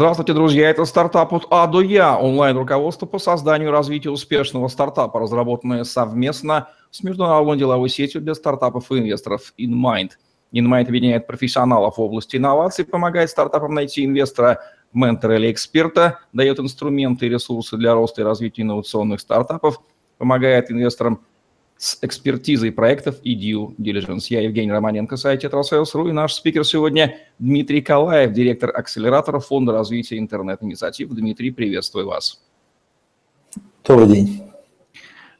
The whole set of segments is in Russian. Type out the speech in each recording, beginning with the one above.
Здравствуйте, друзья! Это стартап от А до Я, онлайн-руководство по созданию и развитию успешного стартапа, разработанное совместно с международной деловой сетью для стартапов и инвесторов InMind. InMind объединяет профессионалов в области инноваций, помогает стартапам найти инвестора, ментора или эксперта, дает инструменты и ресурсы для роста и развития инновационных стартапов, помогает инвесторам с экспертизой проектов и due diligence. Я Евгений Романенко, сайте Trasales.ru, и наш спикер сегодня Дмитрий Калаев, директор акселератора Фонда развития интернет-инициатив. Дмитрий, приветствую вас. Добрый день.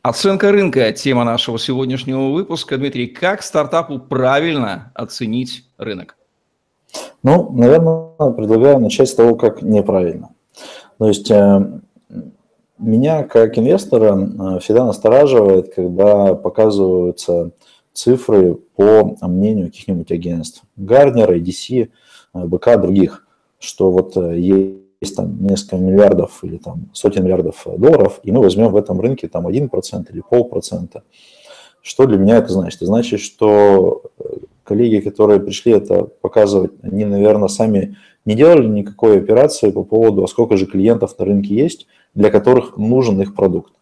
Оценка рынка – тема нашего сегодняшнего выпуска. Дмитрий, как стартапу правильно оценить рынок? Ну, наверное, предлагаю начать с того, как неправильно. То есть э, меня как инвестора э, всегда настораживает, когда показываются цифры по мнению каких-нибудь агентств. Гарднера, EDC, БК, других, что вот э, есть там несколько миллиардов или там сотен миллиардов долларов, и мы возьмем в этом рынке там 1% или полпроцента. Что для меня это значит? Это значит, что э, коллеги, которые пришли это показывать, они, наверное, сами не делали никакой операции по поводу, а сколько же клиентов на рынке есть, для которых нужен их продукт.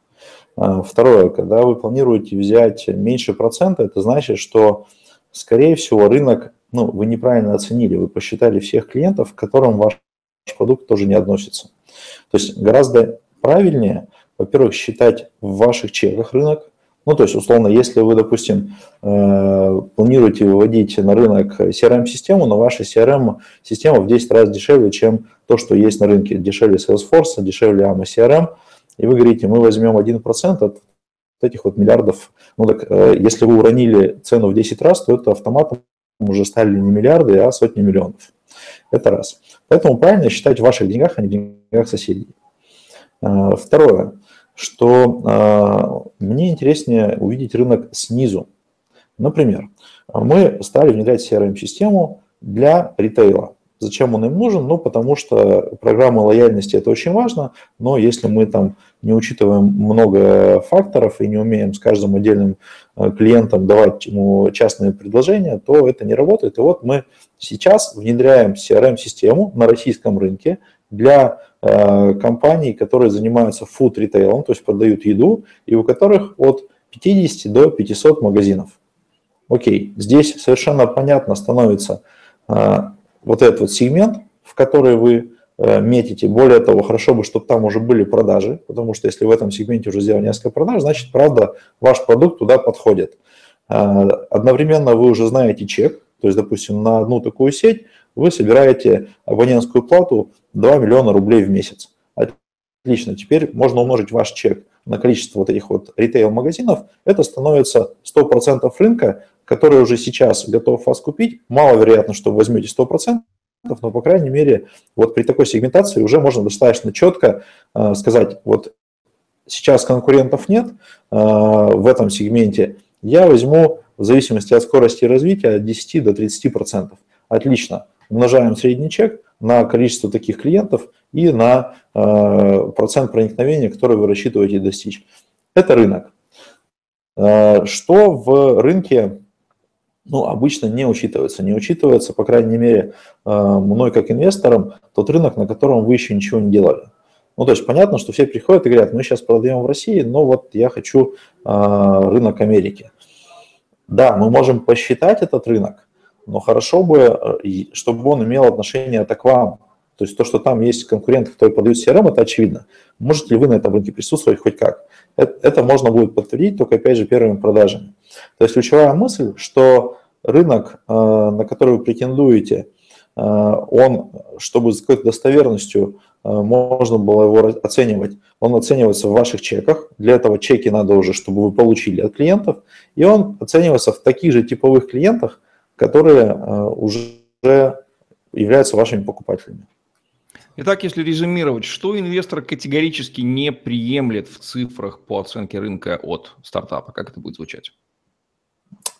А, второе, когда вы планируете взять меньше процента, это значит, что, скорее всего, рынок, ну, вы неправильно оценили, вы посчитали всех клиентов, к которым ваш продукт тоже не относится. То есть гораздо правильнее, во-первых, считать в ваших чеках рынок, ну, то есть, условно, если вы, допустим, э, планируете выводить на рынок CRM-систему, но ваша CRM-система в 10 раз дешевле, чем то, что есть на рынке. Дешевле Salesforce, дешевле AMA CRM, и вы говорите, мы возьмем 1% от этих вот миллиардов. Ну, так, э, если вы уронили цену в 10 раз, то это автоматом уже стали не миллиарды, а сотни миллионов. Это раз. Поэтому правильно считать в ваших деньгах, а не в деньгах соседей. Э, второе что э, мне интереснее увидеть рынок снизу. Например, мы стали внедрять CRM-систему для ритейла. Зачем он им нужен? Ну, потому что программа лояльности – это очень важно, но если мы там не учитываем много факторов и не умеем с каждым отдельным э, клиентом давать ему частные предложения, то это не работает. И вот мы сейчас внедряем CRM-систему на российском рынке для компаний, которые занимаются фуд-ритейлом, то есть продают еду, и у которых от 50 до 500 магазинов. Окей, здесь совершенно понятно становится э, вот этот вот сегмент, в который вы э, метите. Более того, хорошо бы, чтобы там уже были продажи, потому что если в этом сегменте уже сделали несколько продаж, значит, правда, ваш продукт туда подходит. Одновременно вы уже знаете чек, то есть, допустим, на одну такую сеть вы собираете абонентскую плату 2 миллиона рублей в месяц. Отлично, теперь можно умножить ваш чек на количество вот этих вот ритейл-магазинов, это становится 100% рынка, который уже сейчас готов вас купить. Маловероятно, что вы возьмете 100%, но, по крайней мере, вот при такой сегментации уже можно достаточно четко э, сказать, вот сейчас конкурентов нет э, в этом сегменте, я возьму в зависимости от скорости развития от 10 до 30%. Отлично, умножаем средний чек на количество таких клиентов и на э, процент проникновения, который вы рассчитываете достичь. Это рынок. Э, что в рынке ну, обычно не учитывается. Не учитывается, по крайней мере, э, мной как инвестором, тот рынок, на котором вы еще ничего не делали. Ну, то есть понятно, что все приходят и говорят, мы сейчас продаем в России, но вот я хочу рынок Америки. Да, мы можем посчитать этот рынок, но хорошо бы, э, чтобы он имел отношение к вам. То есть то, что там есть конкуренты, которые продают CRM, это очевидно. Можете ли вы на этом рынке присутствовать хоть как? Это, можно будет подтвердить только, опять же, первыми продажами. То есть ключевая мысль, что рынок, э, на который вы претендуете, э, он, чтобы с какой-то достоверностью можно было его оценивать, он оценивается в ваших чеках. Для этого чеки надо уже, чтобы вы получили от клиентов. И он оценивается в таких же типовых клиентах, которые э, уже являются вашими покупателями. Итак, если резюмировать, что инвестор категорически не приемлет в цифрах по оценке рынка от стартапа? Как это будет звучать?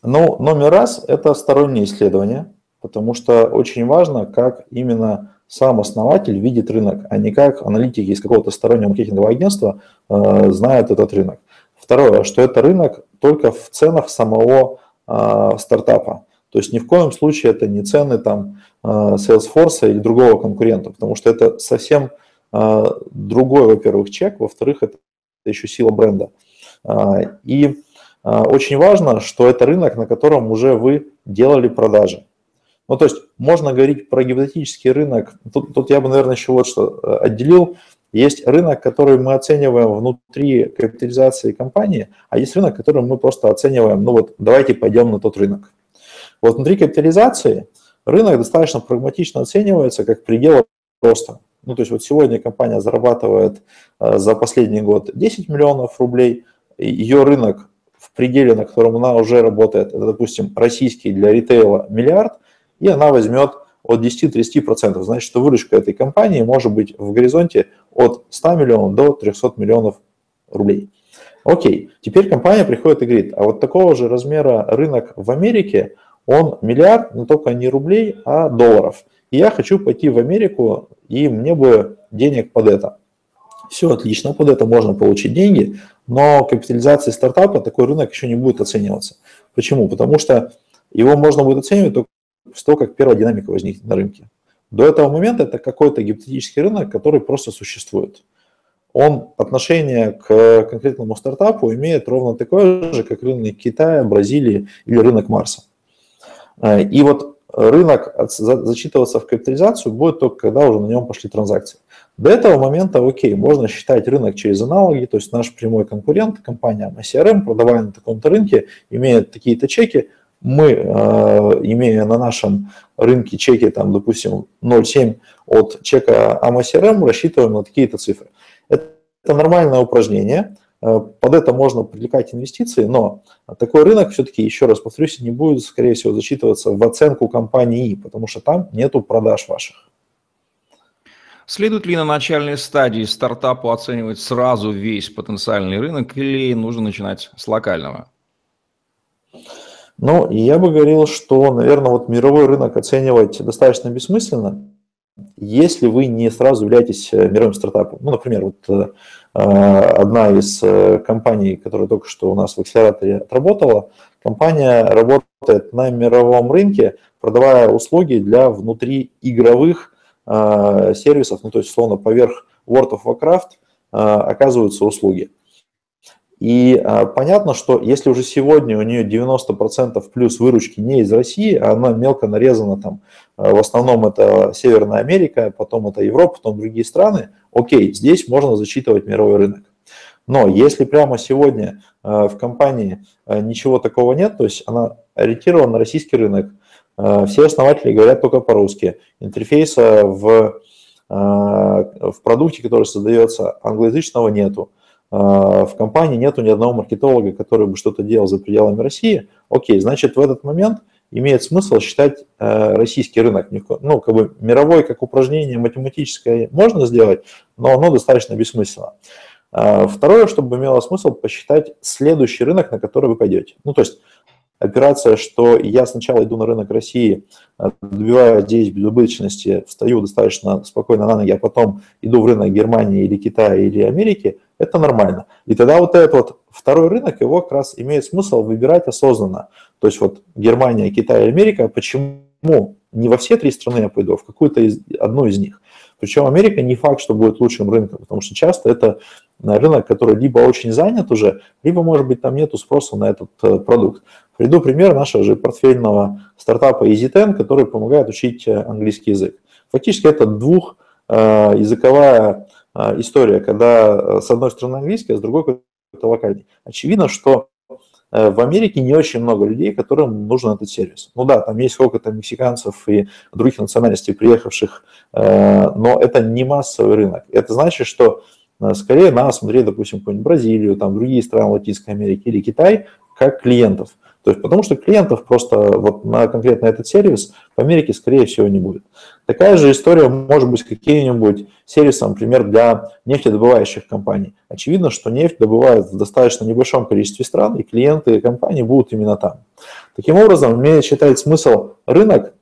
Ну, номер раз – это сторонние исследования, потому что очень важно, как именно сам основатель видит рынок, а не как аналитики из какого-то стороннего маркетингового агентства э, знают этот рынок. Второе, что это рынок только в ценах самого э, стартапа. То есть ни в коем случае это не цены там а, Salesforce или другого конкурента, потому что это совсем а, другой, во-первых, чек, во-вторых, это еще сила бренда. И очень важно, что это рынок, на котором уже вы делали продажи. Ну, то есть можно говорить про гипотетический рынок. Тут, тут я бы, наверное, еще вот что э, отделил. Есть рынок, который мы оцениваем внутри капитализации компании, а есть рынок, который мы просто оцениваем, ну вот давайте пойдем на тот рынок. Вот внутри капитализации рынок достаточно прагматично оценивается как предел роста. Ну, то есть вот сегодня компания зарабатывает э, за последний год 10 миллионов рублей, ее рынок в пределе, на котором она уже работает, это, допустим, российский для ритейла миллиард, и она возьмет от 10-30%. Значит, что выручка этой компании может быть в горизонте от 100 миллионов до 300 миллионов рублей. Окей, теперь компания приходит и говорит, а вот такого же размера рынок в Америке, он миллиард, но только не рублей, а долларов. И я хочу пойти в Америку, и мне бы денег под это. Все отлично, под это можно получить деньги, но капитализация стартапа такой рынок еще не будет оцениваться. Почему? Потому что его можно будет оценивать только после того, как первая динамика возникнет на рынке. До этого момента это какой-то гипотетический рынок, который просто существует. Он отношение к конкретному стартапу имеет ровно такое же, как рынок Китая, Бразилии или рынок Марса. Э, и вот рынок зачитываться в капитализацию будет только когда уже на нем пошли транзакции. До этого момента, окей, можно считать рынок через аналоги, то есть наш прямой конкурент, компания MCRM, продавая на таком-то рынке, имеет такие-то чеки, мы, э, имея на нашем рынке чеки, там, допустим, 0,7 от чека AMA рассчитываем на такие-то цифры. Это нормальное упражнение, под это можно привлекать инвестиции, но такой рынок все-таки, еще раз повторюсь, не будет, скорее всего, засчитываться в оценку компании, потому что там нету продаж ваших. Следует ли на начальной стадии стартапу оценивать сразу весь потенциальный рынок или нужно начинать с локального? Ну, я бы говорил, что, наверное, вот мировой рынок оценивать достаточно бессмысленно, если вы не сразу являетесь э, мировым стартапом. Ну, например, вот э, одна из э, компаний, которая только что у нас в акселераторе отработала, компания работает на мировом рынке, продавая услуги для внутриигровых сервисов, ну, то есть, словно поверх World of Warcraft оказываются услуги. И а, понятно, что если уже сегодня у нее 90% плюс выручки не из России, а она мелко нарезана там, а, в основном это Северная Америка, потом это Европа, потом другие страны, окей, здесь можно зачитывать мировой рынок. Но если прямо сегодня а, в компании а, ничего такого нет, то есть она ориентирована на российский рынок, все основатели говорят только по-русски, интерфейса в, в продукте, который создается, англоязычного нету, в компании нету ни одного маркетолога, который бы что-то делал за пределами России, окей, значит, в этот момент имеет смысл считать э, российский рынок. Ну, как бы мировой как упражнение математическое можно сделать, но оно достаточно бессмысленно. А, второе, чтобы имело смысл посчитать следующий рынок, на который вы пойдете. Ну, то есть операция, что я сначала иду на рынок России, э, добиваю здесь безубыточности, встаю достаточно спокойно на ноги, а потом иду в рынок Германии или Китая или Америки, это нормально. И тогда вот этот вот второй рынок, его как раз имеет смысл выбирать осознанно. То есть вот Германия, Китай Америка, почему не во все три страны я пойду, а в какую-то из, одну из них. Причем Америка не факт, что будет лучшим рынком, потому что часто это рынок, который либо очень занят уже, либо, может быть, там нету спроса на этот э, продукт. Приду пример нашего же портфельного стартапа EasyTen, который помогает учить э, английский язык. Фактически это двухязыковая э, история, когда с одной стороны английский, а с другой какой-то локальный. Очевидно, что в Америке не очень много людей, которым нужен этот сервис. Ну да, там есть сколько-то мексиканцев и других национальностей, приехавших, но это не массовый рынок. Это значит, что скорее надо смотреть, допустим, какую-нибудь Бразилию, там другие страны Латинской Америки или Китай, как клиентов. То есть потому что клиентов просто вот на конкретно этот сервис в Америке, скорее всего, не будет. Такая же история может быть с каким-нибудь сервисом, например, для нефтедобывающих компаний. Очевидно, что нефть добывают в достаточно небольшом количестве стран, и клиенты компании будут именно там. Таким образом, имеет считать смысл рынок,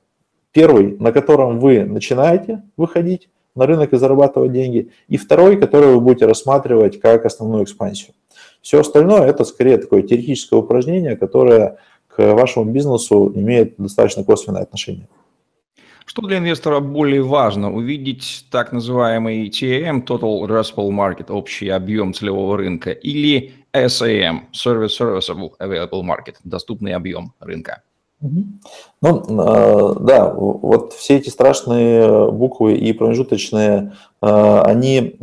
первый, на котором вы начинаете выходить на рынок и зарабатывать деньги, и второй, который вы будете рассматривать как основную экспансию. Все остальное – это скорее такое теоретическое упражнение, которое к вашему бизнесу имеет достаточно косвенное отношение. Что для инвестора более важно? Увидеть так называемый TAM, Total Addressable Market, общий объем целевого рынка, или SAM, Service Serviceable Available Market, доступный объем рынка? Ну, э, да, вот все эти страшные буквы и промежуточные, э, они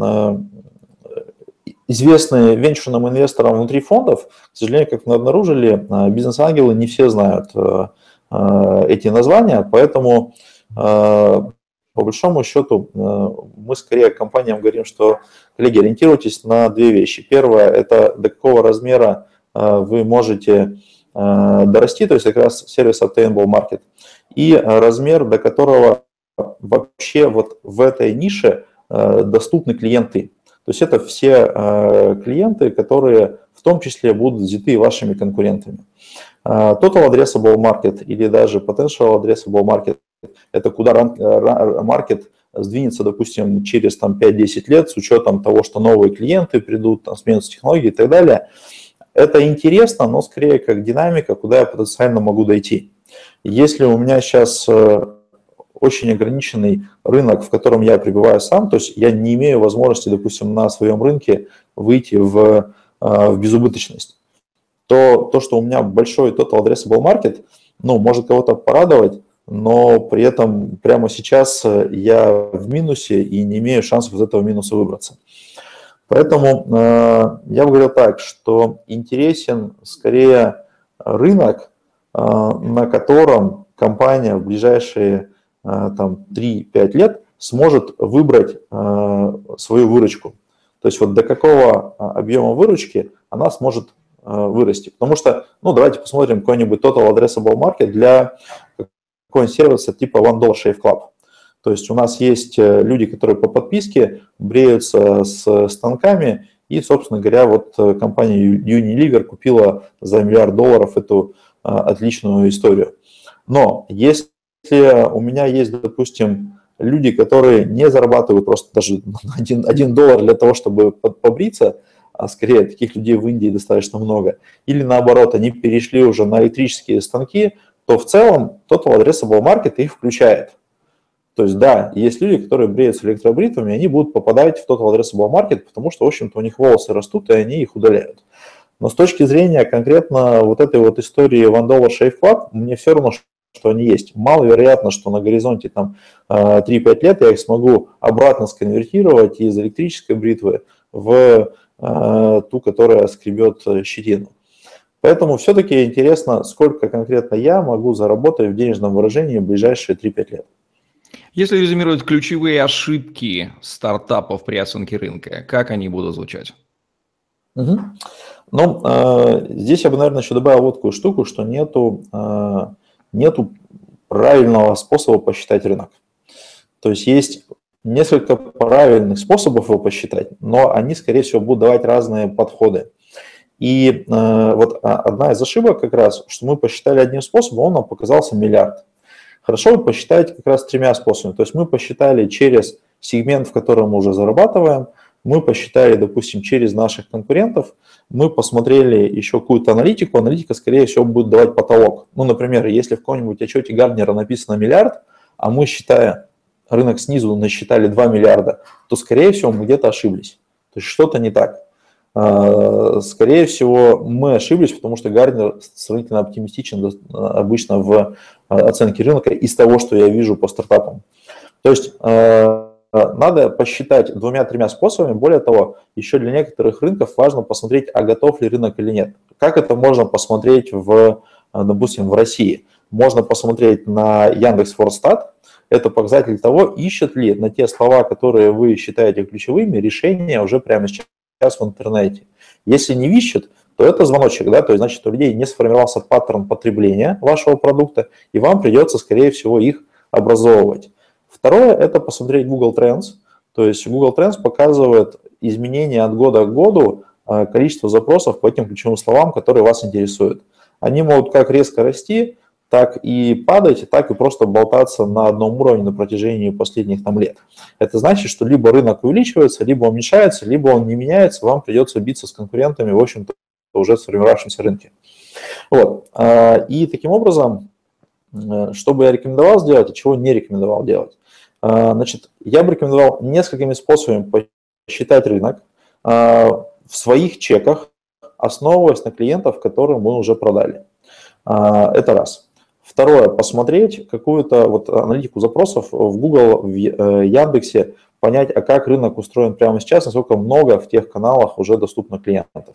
э, известны венчурным инвесторам внутри фондов. К сожалению, как мы обнаружили, бизнес-ангелы не все знают эти названия, поэтому по большому счету мы скорее компаниям говорим, что, коллеги, ориентируйтесь на две вещи. Первое – это до какого размера вы можете дорасти, то есть как раз сервис Obtainable Market, и размер, до которого вообще вот в этой нише доступны клиенты. То есть это все э, клиенты, которые в том числе будут взяты вашими конкурентами. Total Addressable Market или даже Potential Addressable Market – это куда маркет сдвинется, допустим, через там, 5-10 лет с учетом того, что новые клиенты придут, там, сменятся технологии и так далее – это интересно, но скорее как динамика, куда я потенциально могу дойти. Если у меня сейчас э, очень ограниченный рынок, в котором я пребываю сам, то есть я не имею возможности, допустим, на своем рынке выйти в, э, в безубыточность, то то, что у меня большой total addressable market, ну, может кого-то порадовать, но при этом прямо сейчас э, я в минусе и не имею шансов из этого минуса выбраться. Поэтому э, я бы говорил так, что интересен скорее рынок, э, на котором компания в ближайшие там, 3-5 лет сможет выбрать э, свою выручку. То есть вот до какого э, объема выручки она сможет э, вырасти. Потому что, ну, давайте посмотрим какой-нибудь total addressable market для какого-нибудь сервиса типа One Dollar Shave Club. То есть у нас есть э, люди, которые по подписке бреются с станками, и, собственно говоря, вот э, компания Unilever купила за миллиард долларов эту э, отличную историю. Но если у меня есть, допустим, люди, которые не зарабатывают просто даже один, один доллар для того, чтобы побриться, а скорее таких людей в Индии достаточно много, или наоборот, они перешли уже на электрические станки, то в целом Total Addressable Market их включает. То есть, да, есть люди, которые бреются электробритвами, они будут попадать в Total Addressable Market, потому что, в общем-то, у них волосы растут, и они их удаляют. Но с точки зрения конкретно вот этой вот истории One Dollar Shave Club, мне все равно, что они есть. Маловероятно, что на горизонте там 3-5 э, лет я их смогу обратно сконвертировать из электрической бритвы в э, ту, которая скребет щетину. Поэтому все-таки интересно, сколько конкретно я могу заработать в денежном выражении в ближайшие 3-5 лет. Если резюмировать ключевые ошибки стартапов при оценке рынка, как они будут звучать? Угу. Ну, э, здесь я бы, наверное, еще добавил вот такую штуку, что нету, э, нету правильного способа посчитать рынок. То есть есть несколько правильных способов его посчитать, но они, скорее всего, будут давать разные подходы. И э, вот одна из ошибок как раз, что мы посчитали одним способом, он нам показался миллиард. Хорошо бы посчитать как раз тремя способами. То есть мы посчитали через сегмент, в котором мы уже зарабатываем, мы посчитали, допустим, через наших конкурентов, мы посмотрели еще какую-то аналитику, аналитика, скорее всего, будет давать потолок. Ну, например, если в каком-нибудь отчете Гарднера написано миллиард, а мы, считая рынок снизу, насчитали 2 миллиарда, то, скорее всего, мы где-то ошиблись. То есть что-то не так. А, скорее всего, мы ошиблись, потому что Гарднер сравнительно оптимистичен обычно в а, оценке рынка из того, что я вижу по стартапам. То есть а, надо посчитать двумя-тремя способами. Более того, еще для некоторых рынков важно посмотреть, а готов ли рынок или нет. Как это можно посмотреть в, допустим, в России? Можно посмотреть на Яндекс Форстат. Это показатель того, ищет ли на те слова, которые вы считаете ключевыми, решения уже прямо сейчас в интернете. Если не ищут, то это звоночек, да, то есть, значит, у людей не сформировался паттерн потребления вашего продукта, и вам придется, скорее всего, их образовывать. Второе – это посмотреть Google Trends, то есть Google Trends показывает изменения от года к году а, количества запросов по этим ключевым словам, которые вас интересуют. Они могут как резко расти, так и падать, так и просто болтаться на одном уровне на протяжении последних там лет. Это значит, что либо рынок увеличивается, либо уменьшается, либо он не меняется, вам придется биться с конкурентами, в общем-то, уже сформировавшемся рынке. Вот. А, и таким образом, э, что бы я рекомендовал сделать, и чего не рекомендовал делать. А, значит, я бы рекомендовал несколькими способами посчитать рынок в своих чеках, основываясь на клиентов, которым мы уже продали. Это раз. Второе, посмотреть какую-то вот аналитику запросов в Google, в э, Яндексе, понять, а как рынок устроен прямо сейчас, насколько много в тех каналах уже доступно клиентов.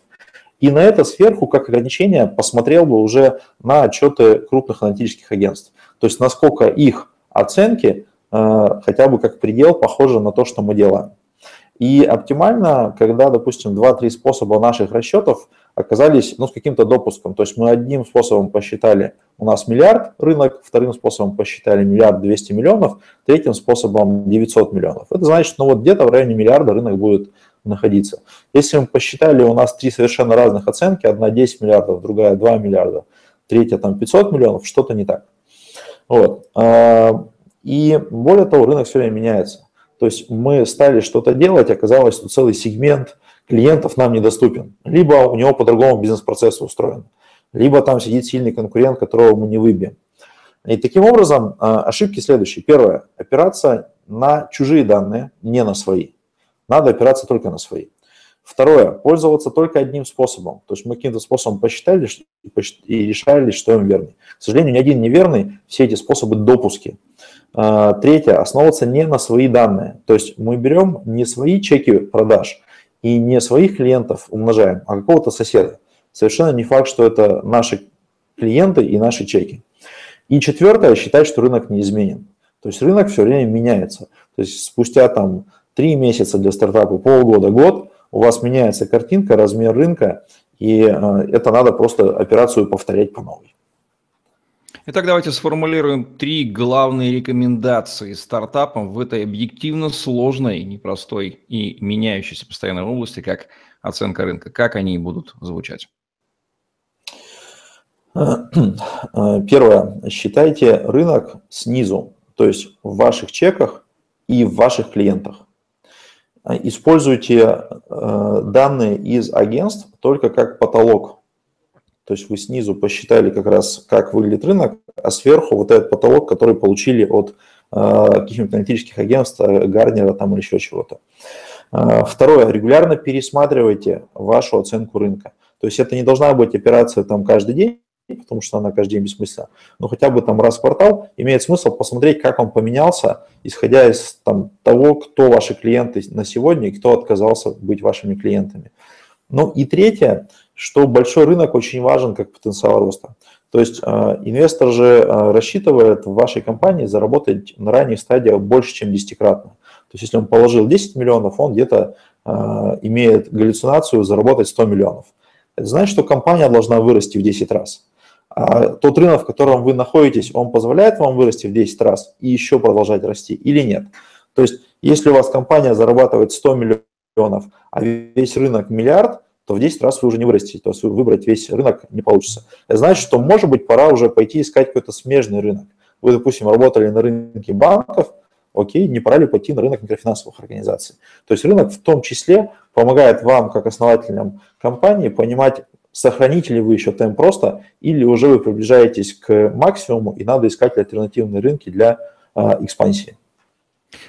И на это сверху, как ограничение, посмотрел бы уже на отчеты крупных аналитических агентств. То есть насколько их оценки хотя бы как предел похожи на то, что мы делаем. И оптимально, когда, допустим, 2-3 способа наших расчетов – оказались ну, с каким-то допуском. То есть мы одним способом посчитали у нас миллиард рынок, вторым способом посчитали миллиард 200 миллионов, третьим способом 900 миллионов. Это значит, ну вот где-то в районе миллиарда рынок будет находиться. Если мы посчитали, у нас три совершенно разных оценки, одна 10 миллиардов, другая 2 миллиарда, третья там 500 миллионов, что-то не так. Вот. И более того, рынок все время меняется. То есть мы стали что-то делать, оказалось, что целый сегмент – клиентов нам недоступен. Либо у него по-другому бизнес-процесс устроен, либо там сидит сильный конкурент, которого мы не выбьем. И таким образом а, ошибки следующие. Первое. Опираться на чужие данные, не на свои. Надо опираться только на свои. Второе. Пользоваться только одним способом. То есть мы каким-то способом посчитали и решали, что им верный. К сожалению, ни один неверный, все эти способы допуски. А, третье. Основываться не на свои данные. То есть мы берем не свои чеки продаж, и не своих клиентов умножаем, а какого-то соседа. Совершенно не факт, что это наши клиенты и наши чеки. И четвертое, считать, что рынок неизменен. То есть рынок все время меняется. То есть спустя там три месяца для стартапа, полгода, год, у вас меняется картинка, размер рынка, и э, это надо просто операцию повторять по новой. Итак, давайте сформулируем три главные рекомендации стартапам в этой объективно сложной, непростой и меняющейся постоянной области, как оценка рынка. Как они будут звучать? Первое. Считайте рынок снизу, то есть в ваших чеках и в ваших клиентах. Используйте э, данные из агентств только как потолок то есть вы снизу посчитали как раз, как выглядит рынок, а сверху вот этот потолок, который получили от э, каких-нибудь аналитических агентств, э, Гарнера там или еще чего-то. Э, второе, регулярно пересматривайте вашу оценку рынка. То есть это не должна быть операция там каждый день, потому что она каждый день бессмысленна, но хотя бы там раз в квартал имеет смысл посмотреть, как он поменялся, исходя из там, того, кто ваши клиенты на сегодня и кто отказался быть вашими клиентами. Ну и третье, что большой рынок очень важен как потенциал роста. То есть э, инвестор же э, рассчитывает в вашей компании заработать на ранних стадиях больше, чем десятикратно. То есть если он положил 10 миллионов, он где-то э, имеет галлюцинацию заработать 100 миллионов. Это значит, что компания должна вырасти в 10 раз. А тот рынок, в котором вы находитесь, он позволяет вам вырасти в 10 раз и еще продолжать расти или нет? То есть если у вас компания зарабатывает 100 миллионов, а весь рынок миллиард – то в 10 раз вы уже не вырастете, то есть выбрать весь рынок не получится. Это значит, что, может быть, пора уже пойти искать какой-то смежный рынок. Вы, допустим, работали на рынке банков, окей, не пора ли пойти на рынок микрофинансовых организаций. То есть рынок в том числе помогает вам, как основателям компании, понимать, сохраните ли вы еще темп просто, или уже вы приближаетесь к максимуму, и надо искать альтернативные рынки для э, экспансии.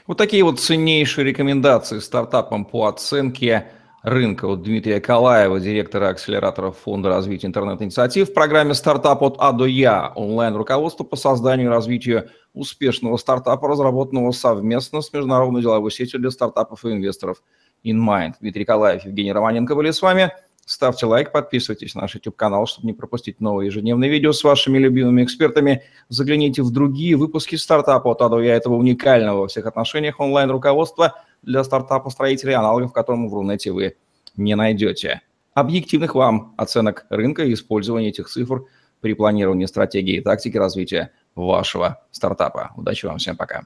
Вот такие вот ценнейшие рекомендации стартапам по оценке рынка от Дмитрия Калаева, директора акселератора Фонда развития интернет-инициатив в программе «Стартап от А до Я» онлайн-руководство по созданию и развитию успешного стартапа, разработанного совместно с международной деловой сетью для стартапов и инвесторов InMind. Дмитрий Калаев, Евгений Романенко были с вами. Ставьте лайк, подписывайтесь на наш YouTube-канал, чтобы не пропустить новые ежедневные видео с вашими любимыми экспертами. Загляните в другие выпуски стартапа от Я, этого уникального во всех отношениях онлайн-руководства – для стартапа-строителей, аналогов которому в Рунете вы не найдете. Объективных вам оценок рынка и использования этих цифр при планировании стратегии и тактики развития вашего стартапа. Удачи вам, всем пока.